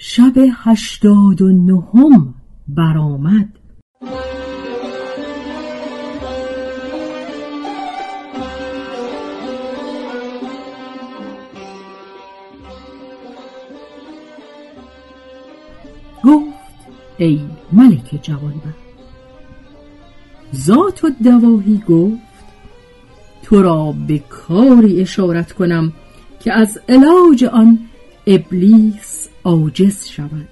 شب هشتاد و نهم برآمد. گفت ای ملک جوانبخت ذات و دواهی گفت تو را به کاری اشارت کنم که از علاج آن ابلیس عاجز شود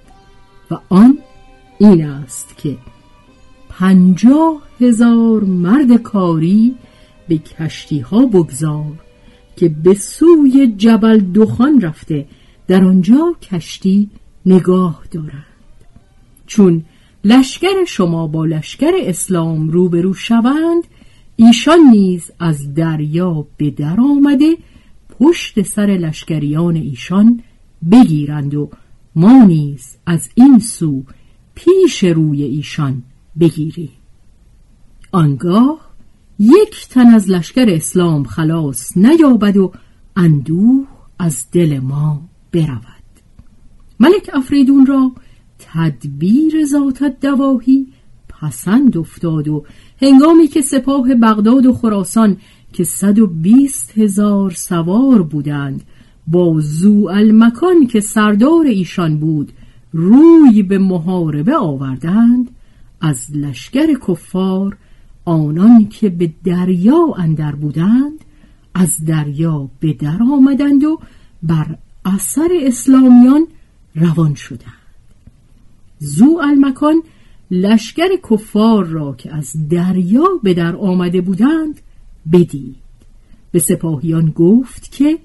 و آن این است که پنجاه هزار مرد کاری به کشتی ها بگذار که به سوی جبل دخان رفته در آنجا کشتی نگاه دارند. چون لشکر شما با لشکر اسلام روبرو شوند ایشان نیز از دریا به در آمده پشت سر لشکریان ایشان بگیرند و ما نیز از این سو پیش روی ایشان بگیریم. آنگاه یک تن از لشکر اسلام خلاص نیابد و اندوه از دل ما برود. ملک افریدون را تدبیر ذات دواهی پسند افتاد و هنگامی که سپاه بغداد و خراسان که صد و بیست هزار سوار بودند با زو المکان که سردار ایشان بود روی به محاربه آوردند. از لشکر کفار آنان که به دریا اندر بودند از دریا به در آمدند و بر اثر اسلامیان روان شدند. زو المکان لشکر کفار را که از دریا به در آمده بودند بدید. به سپاهیان گفت که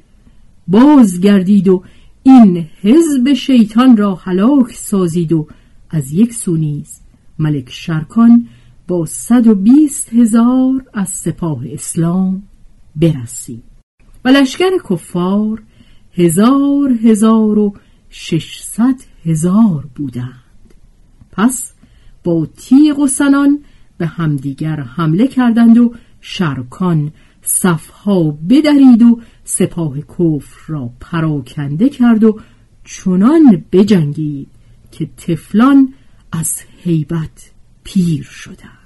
بازگردید و این حزب شیطان را هلاک سازید و از یک سو نیز ملک شرکان با صد و بیست هزار از سپاه اسلام برسید. و لشکر کفار هزار هزار و ششصد هزار بودند. پس با تیغ و سنان به همدیگر حمله کردند و شرکان صفها بدرید و سپاه کفر را پراکنده کرد و چنان بجنگید که تفلان از هیبت پیر شدند.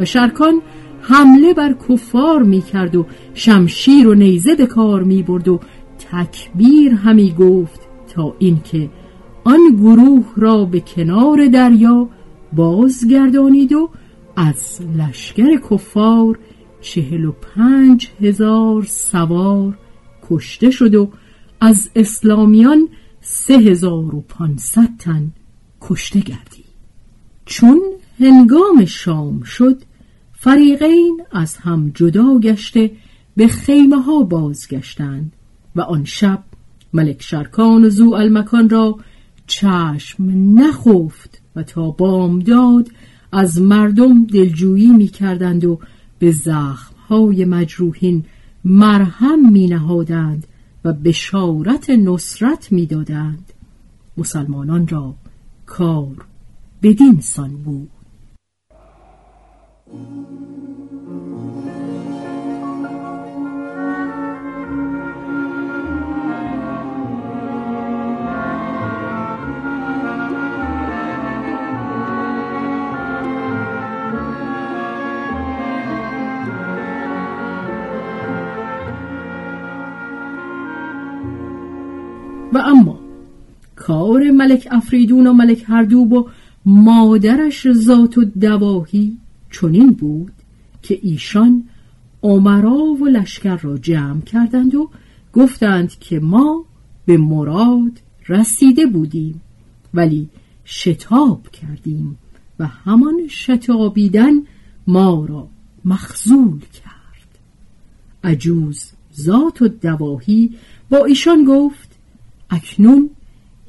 و شرکان حمله بر کفار می کرد و شمشیر و نیزه به کار می برد و تکبیر همی گفت تا اینکه آن گروه را به کنار دریا بازگردانید و از لشکر کفار چهل و پنج هزار سوار کشته شد و از اسلامیان سه هزار و پانصد تن کشته گردید. چون هنگام شام شد فریقین از هم جدا گشته به خیمه ها بازگشتند و آن شب ملک شرکان و زو المکان را چشم نخفت و تا بامداد از مردم دلجویی می کردند و به زخمهای مجروحین مرهم می نهادند و بشارت نصرت می دادند مسلمانان را کار بدین سان بود. و اما کار ملک افریدون و ملک هردوب و مادرش ذات و دواهی چنین بود که ایشان عمرا و لشکر را جمع کردند و گفتند که ما به مراد رسیده بودیم ولی شتاب کردیم و همان شتابیدن ما را مخزول کرد. عجوز ذات و دواهی با ایشان گفت اکنون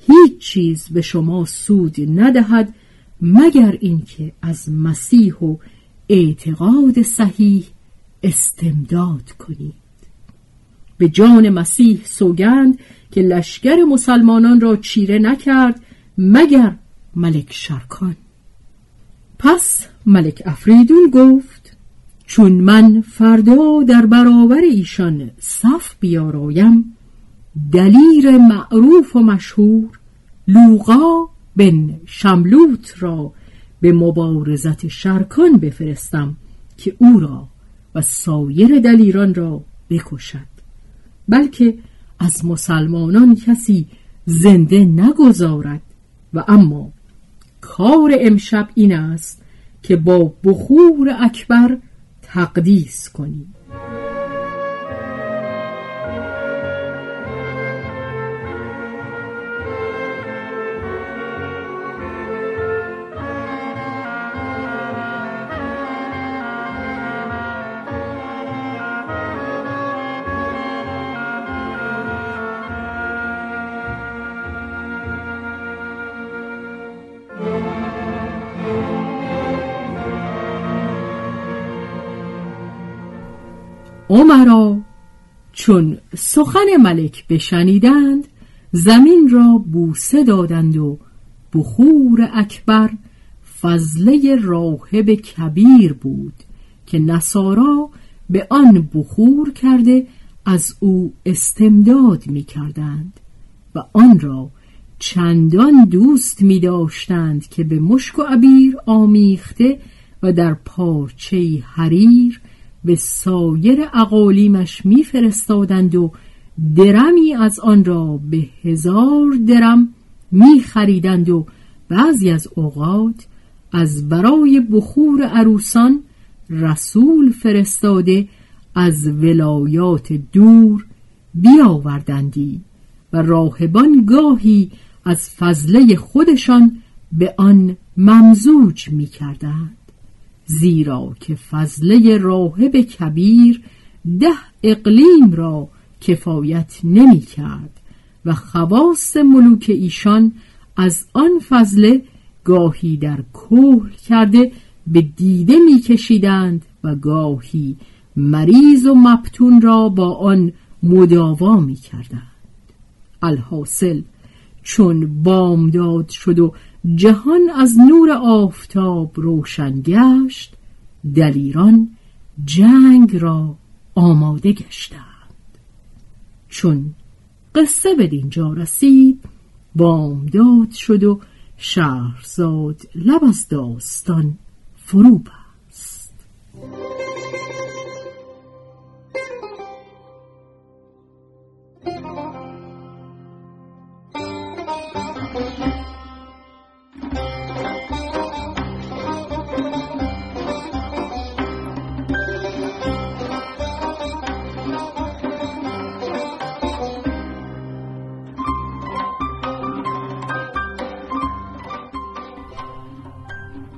هیچ چیز به شما سود ندهد مگر اینکه از مسیح و اعتقاد صحیح استمداد کنید. به جان مسیح سوگند که لشکر مسلمانان را چیره نکرد مگر ملک شرکان. پس ملک افریدون گفت چون من فردا در برابر ایشان صف بیارایم دلیر معروف و مشهور لوقا بن شملوت را به مبارزت شرکان بفرستم که او را و سایر دلیران را بکشد. بلکه از مسلمانان کسی زنده نگذارد و اما کار امشب این است که با بخور اکبر تقدیس کنیم. عمرا چون سخن ملک بشنیدند زمین را بوسه دادند و بخور اکبر فضله راهب کبیر بود که نصارا به آن بخور کرده از او استمداد می کردند و آن را چندان دوست می داشتند که به مشک و عبیر آمیخته و در پارچه حریر به سایر اقالیمش میفرستادند و درمی از آن را به هزار درم میخریدند و بعضی از اوقات از برای بخور عروسان رسول فرستاده از ولایات دور بیاوردندی و راهبان گاهی از فضله خودشان به آن ممزوج می زیرا که فضله راهب کبیر ده اقلیم را کفایت نمی کرد و خواست ملوک ایشان از آن فضله گاهی در کوه کرده به دیده میکشیدند و گاهی مریض و مبتون را با آن مداوا می کردند. الحاصل چون بامداد شد و جهان از نور آفتاب روشن گشت دلیران جنگ را آماده گشتند. چون قصه به دینجا رسید بامداد شد و شهرزاد لب از داستان فرو بست.